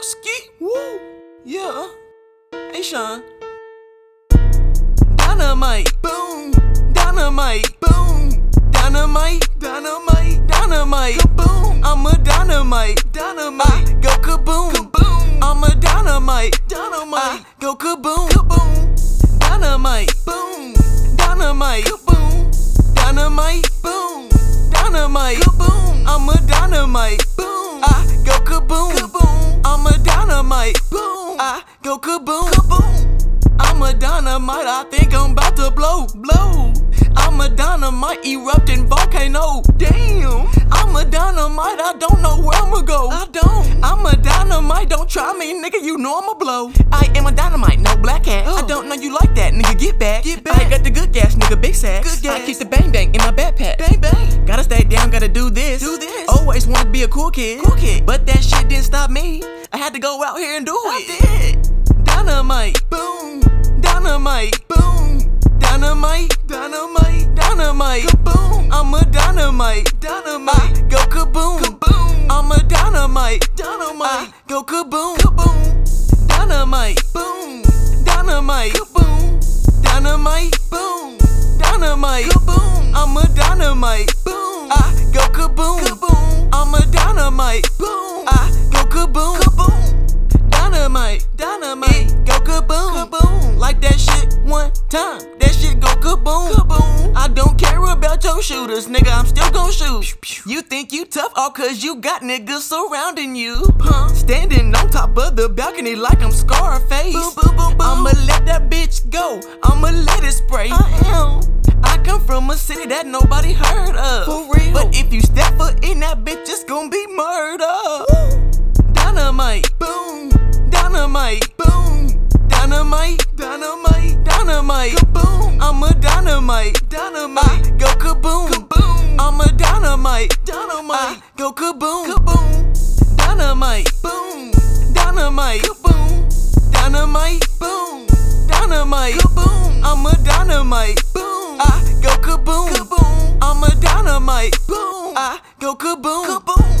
Ski. Woo. Yeah. Hey, Sean. Dynamite. Boom. Dynamite. Boom. Dynamite. Dynamite. Dynamite. Kaboom. I'm a dynamite. Dynamite. Ah. go kaboom. Kaboom. I'm a dynamite. Dynamite. Ah. go kaboom. Kaboom. Dynamite. Boom. Dynamite. Kaboom. Dynamite. Boom. Dynamite. Kaboom. I'm a dynamite. Boom. I go kaboom. Kaboom. Dynamite. I think I'm about to blow. Blow. I'm a dynamite erupting volcano. Damn. I'm a dynamite. I don't know where I'ma go. I don't. I'm a dynamite. Don't try me, nigga. You know I'ma blow. I am a dynamite. No black hat. I don't know you like that, nigga. Get back. Get back. I got the good gas, nigga. Big sack. Good gas. I keep the bang bang in my backpack. Bang bang. Gotta stay down. Gotta do this. Do this. Always wanted to be a cool kid. Cool kid. But that shit didn't stop me. I had to go out here and do I it. Did. Dynamite. Boom. Dynamite. Boom. Dynamite, dynamite, dynamite. Kaboom! I'm a dynamite, dynamite. Ah. go kaboom, kaboom. I'm a dynamite, dynamite. Ah. go kaboom, kaboom. Dynamite, boom. Dynamite, kaboom. Dynamite, boom. Dynamite, kaboom. I'm a dynamite, boom. I go kaboom, kaboom. I'm a dynamite, boom. I go kaboom, kaboom. Dynamite, dynamite, go kaboom, kaboom. I don't care about your shooters, nigga, I'm still gon' shoot. You think you tough, all cause you got niggas surrounding you. Huh? Standing on top of the balcony like I'm Scarface. Boom, boom, boom, boom. I'ma let that bitch go, I'ma let it spray. I am. I come from a city that nobody heard of. For real. But if you step foot in that bitch, it's gon' be murder. Dynamite, go kaboom, kaboom. Dynamite, boom. Dynamite, kaboom. Dynamite, boom. Dynamite, kaboom. I'm a dynamite, boom. I go kaboom, kaboom. I'm a dynamite, boom. I go kaboom, kaboom.